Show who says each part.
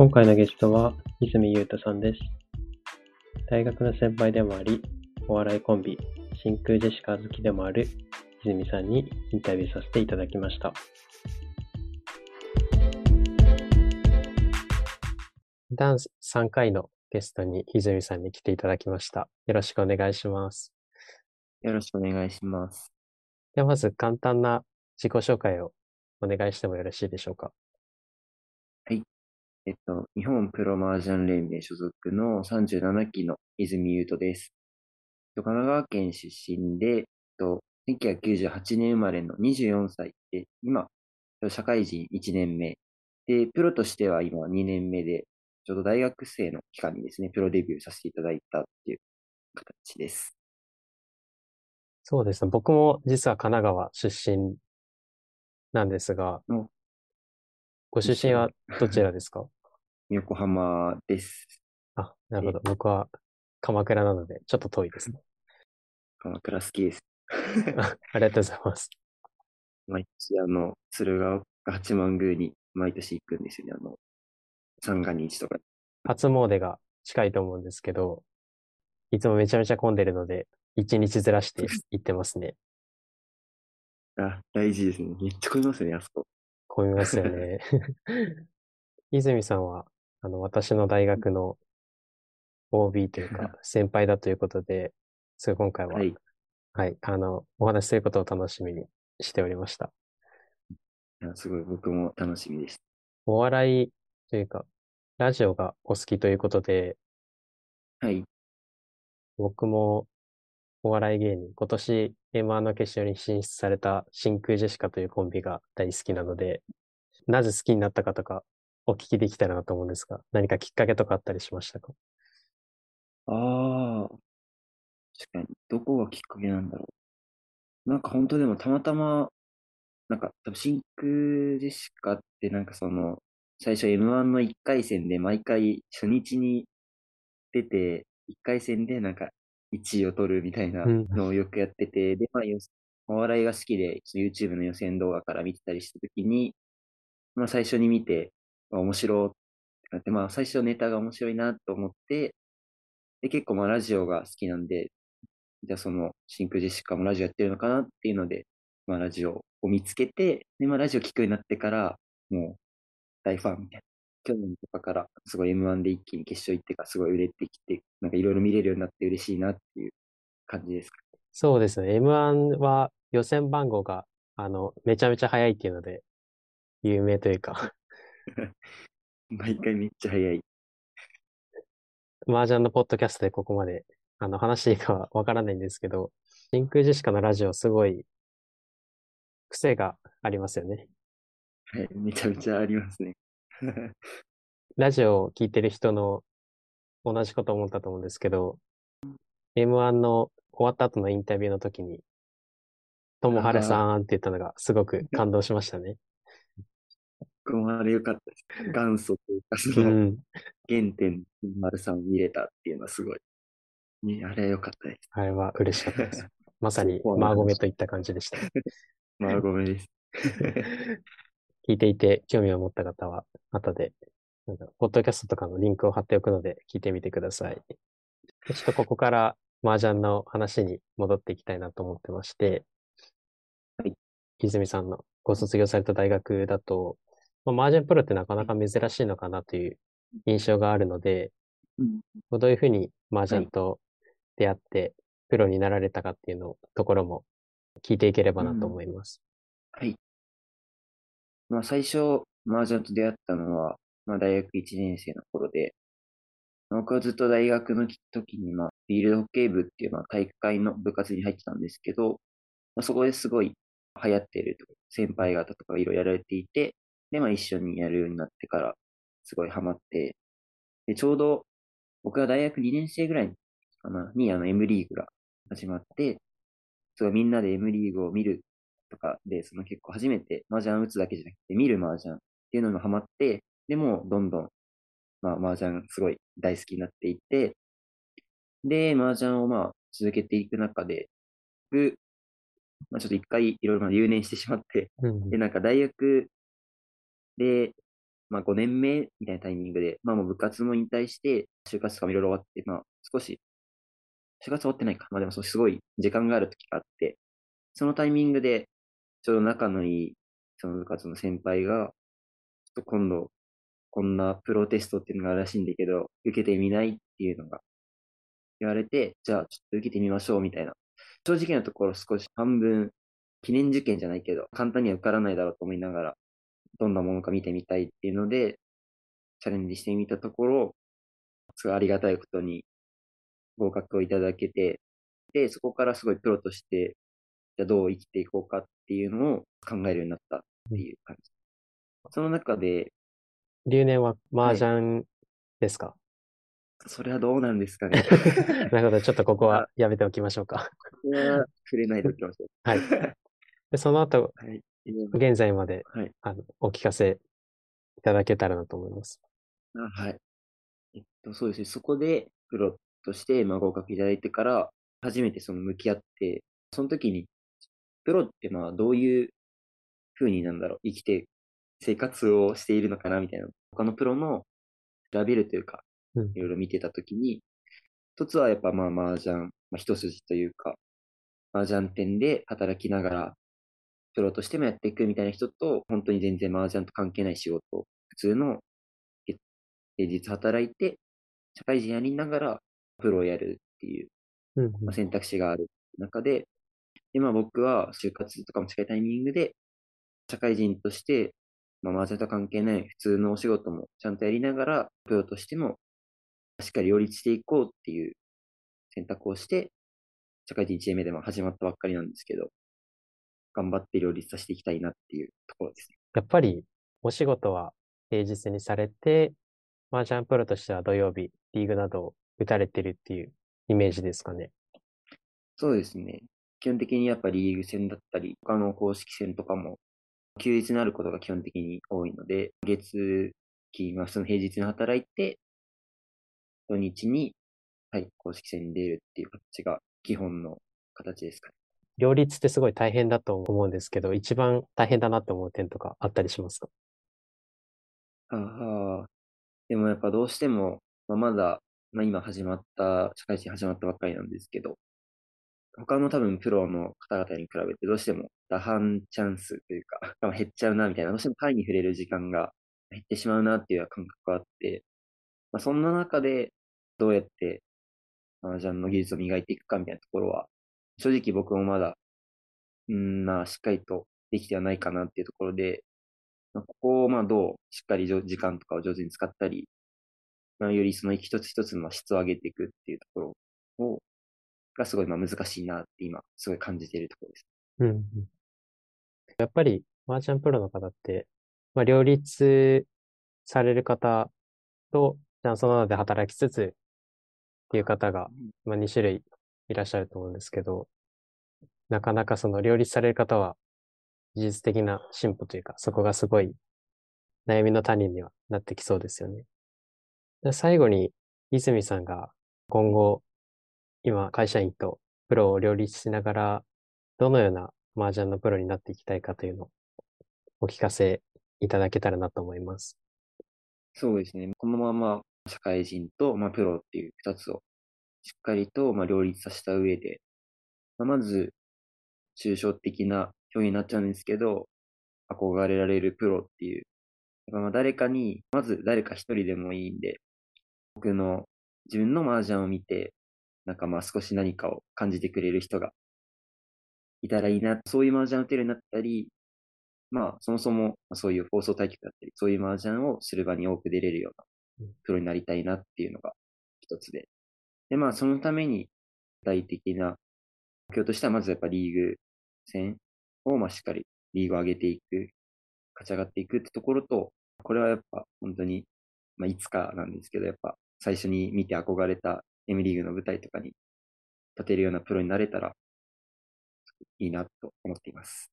Speaker 1: 今回のゲストは泉優太さんです。大学の先輩でもあり、お笑いコンビ、真空ジェシカ好きでもある泉さんにインタビューさせていただきました。ダンス3回のゲストに泉さんに来ていただきました。よろしくお願いします。
Speaker 2: よろしくお願いします。
Speaker 1: ではまず簡単な自己紹介をお願いしてもよろしいでしょうか？
Speaker 2: えっと、日本プロ麻雀連盟所属の37期の泉優斗です。えっと神奈川県出身で、えっと、1998年生まれの24歳で、今、社会人1年目。で、プロとしては今2年目で、ちょうど大学生の期間にですね、プロデビューさせていただいたっていう形です。
Speaker 1: そうですね。僕も実は神奈川出身なんですが
Speaker 2: お、
Speaker 1: ご出身はどちらですか？
Speaker 2: 横浜です。
Speaker 1: あ、なるほど。僕は鎌倉なので、ちょっと遠いですね。
Speaker 2: 鎌倉好きです。
Speaker 1: あありがとうございます。
Speaker 2: 毎年、あの、鶴岡八幡宮に毎年行くんですよね。あの、三が日とか。
Speaker 1: 初詣が近いと思うんですけど、いつもめちゃめちゃ混んでるので、一日ずらして行ってますね。
Speaker 2: あ、大事ですね。めっちゃ混みますね、あそこ。
Speaker 1: 混みますよね。泉さんは、あの、私の大学の OB というか、先輩だということで、すごい今回は、
Speaker 2: はい。
Speaker 1: はい、あの、お話しすることを楽しみにしておりました。
Speaker 2: いやすごい、僕も楽しみです。
Speaker 1: お笑いというか、ラジオがお好きということで、
Speaker 2: はい。
Speaker 1: 僕もお笑い芸人、今年 M1 の決勝に進出された真空ジェシカというコンビが大好きなので、なぜ好きになったかとかお聞きできたらなと思うんですが、何かきっかけとかあったりしましたか？
Speaker 2: ああ、確かに、どこがきっかけなんだろう。なんか本当でもたまたま、なんか多分真空ジェシカってなんかその、最初 M1 の1回戦で毎回初日に出て、1回戦でなんか1位を取るみたいな
Speaker 1: うん
Speaker 2: のをよくやってて、で、まあ、よお笑いが好きで、YouTube の予選動画から見てたりしたときに、まあ最初に見て、まあ面白ってなって、まあ最初ネタが面白いなと思って、で、結構まあラジオが好きなんで、じゃあその真空ジェシカもラジオやってるのかなっていうので、まあラジオを見つけて、で、まあラジオ聞くようになってから、もう大ファンみたいな。去年とかからすごい M1 で一気に決勝行ってからすごい売れてきて、なんかいろいろ見れるようになって嬉しいなっていう感じですか？
Speaker 1: そうですね。M1 は予選番号が、あの、めちゃめちゃ早いっていうので、有名というか、
Speaker 2: 毎回めっちゃ早い。
Speaker 1: 麻雀のポッドキャストでここまで、あの、話していいかはわからないんですけど、真空ジェシカのラジオすごい、癖がありますよね。
Speaker 2: はい、めちゃめちゃありますね。
Speaker 1: ラジオを聞いてる人の同じこと思ったと思うんですけど、M1 の終わった後のインタビューの時に、ともはるさんって言ったのがすごく感動しましたね。
Speaker 2: 僕もあれ良かったです。元祖というか、
Speaker 1: う
Speaker 2: その
Speaker 1: ん。
Speaker 2: 原点丸さんを見れたっていうのはすごい。ね、あれは良かったです。
Speaker 1: あれは嬉しかったです。まさにマーゴメといった感じでした。
Speaker 2: まあごめんです。
Speaker 1: 聞いていて興味を持った方は、後で、なんか、ポッドキャストとかのリンクを貼っておくので、聞いてみてください。でちょっとここから、麻雀の話に戻っていきたいなと思ってまして、
Speaker 2: はい。
Speaker 1: 泉さんのご卒業された大学だと、まあ、麻雀プロってなかなか珍しいのかなという印象があるので、
Speaker 2: うん
Speaker 1: どういうふうに麻雀と出会って、プロになられたかっていうのところも聞いていければなと思います。
Speaker 2: はい。まあ最初、麻雀と出会ったのは、まあ大学1年生の頃で、僕はずっと大学の時に、まあ、フィールドホッケー部っていう、まあ、体育会の部活に入ってたんですけど、まあ、そこですごい流行ってると先輩方とかいろいろやられていて、で、まあ一緒にやるようになってから、すごいハマって、で、ちょうど僕が大学2年生ぐらいかな、にあの M リーグが始まって、すごいみんなで M リーグを見るとかで、その結構初めて麻雀打つだけじゃなくて見る麻雀っていうのにもハマって、でもどんどん、まあ麻雀すごい大好きになっていって、で、麻雀をまあ続けていく中で、僕、まあちょっと一回いろいろまあ留年してしまって、
Speaker 1: うん
Speaker 2: で、なんか大学で、まあ5年目みたいなタイミングで、まあもう部活も引退して、就活とかもいろいろ終わって、まあ少し、就活終わってないか。まあでもそうすごい時間がある時があって、そのタイミングで、ちょうど仲のいい、その部活の先輩が、ちょっと今度、こんなプロテストっていうのがあるらしいんだけど、受けてみないっていうのが言われて、じゃあちょっと受けてみましょうみたいな。正直なところ少し半分、記念受験じゃないけど、簡単には受からないだろうと思いながら、どんなものか見てみたいっていうので、チャレンジしてみたところ、すごいありがたいことに合格をいただけて、で、そこからすごいプロとして、じゃあどう生きていこうかっていうのを考えるようになったっていう感じ。その中で、
Speaker 1: 留年は麻雀ですか、は
Speaker 2: い、それはどうなんですかね。
Speaker 1: なるほど。ちょっとここはやめておきましょうか。
Speaker 2: ここは触れないでおきましょう。
Speaker 1: はい。でその後、はい、現在まで、はい、あのお聞かせいただけたらなと思います。
Speaker 2: あはい。えっと、そうですね。そこでプロとして、まあ、合格いただいてから、初めてその向き合って、その時に、プロってまあどういう風になんだろう、生きて、生活をしているのかなみたいな、他のプロのラベルというか、いろいろ見てた時に、一つはやっぱまあ麻雀、まあ一筋というか、麻雀店で働きながらプロとしてもやっていくみたいな人と、本当に全然麻雀と関係ない仕事、普通の平日働いて、社会人やりながらプロをやるっていう、まあ、選択肢がある中で、今僕は就活とかも近いタイミングで、社会人として、まあ、麻雀と関係ない普通のお仕事もちゃんとやりながら、プロとしてもしっかり両立していこうっていう選択をして、社会人1年目でも始まったばっかりなんですけど、頑張って両立させていきたいなっていうところですね。
Speaker 1: やっぱりお仕事は平日にされて、麻雀プロとしては土曜日、リーグなどを打たれてるっていうイメージですかね。
Speaker 2: そうですね。基本的にやっぱりリーグ戦だったり、他の公式戦とかも休日になることが基本的に多いので、月、金はその平日に働いて、土日に、はい、公式戦に出るっていう形が基本の形ですかね。
Speaker 1: 両立ってすごい大変だと思うんですけど、一番大変だなと思う点とかあったりしますか？
Speaker 2: ああ、でもやっぱどうしても、まあ、まだ、まあ、今始まった、社会人始まったばっかりなんですけど、他の多分プロの方々に比べてどうしても打反チャンスというか、減っちゃうなみたいな、どうしてもパイに触れる時間が減ってしまうなっていう感覚があって、まあ、そんな中でどうやって麻雀の技術を磨いていくかみたいなところは正直僕もまだ、うん、まあ、しっかりとできてはないかなっていうところで、まあ、ここをまあどうしっかり時間とかを上手に使ったり、まあ、よりその一つ一つの質を上げていくっていうところを、がすごいまあ難しいなって今、すごい感じているところです。
Speaker 1: うん。やっぱり、マーチャンプロの方って、まあ、両立される方と、じゃあその中で働きつつっていう方が、まあ、2種類いらっしゃると思うんですけど、なかなかその両立される方は技術的な進歩というか、そこがすごい悩みの種にはなってきそうですよね。で最後に、泉さんが今後、今会社員とプロを両立しながら、どのような麻雀のプロになっていきたいかというのをお聞かせいただけたらなと思います。
Speaker 2: そうですね。このまま社会人と、まあ、プロっていう二つをしっかりと、まあ、両立させた上で、まあ、まず、抽象的な表現になっちゃうんですけど、憧れられるプロっていう、まあ誰かに、まず誰か一人でもいいんで、僕の自分の麻雀を見て、なんかまあ少し何かを感じてくれる人がいたらいいな、そういう麻雀を打てるようになったり、まあそもそもそういう放送対局だったり、そういう麻雀をする場に多く出れるようなプロになりたいなっていうのが一つで。で、まあ、そのために、具体的な目標としては、まずやっぱリーグ戦を、まあ、しっかりリーグを上げていく、勝ち上がっていくってところと、これはやっぱ本当に、まあ、いつかなんですけど、やっぱ最初に見て憧れた M リーグの舞台とかに立てるようなプロになれたらいいなと思っています。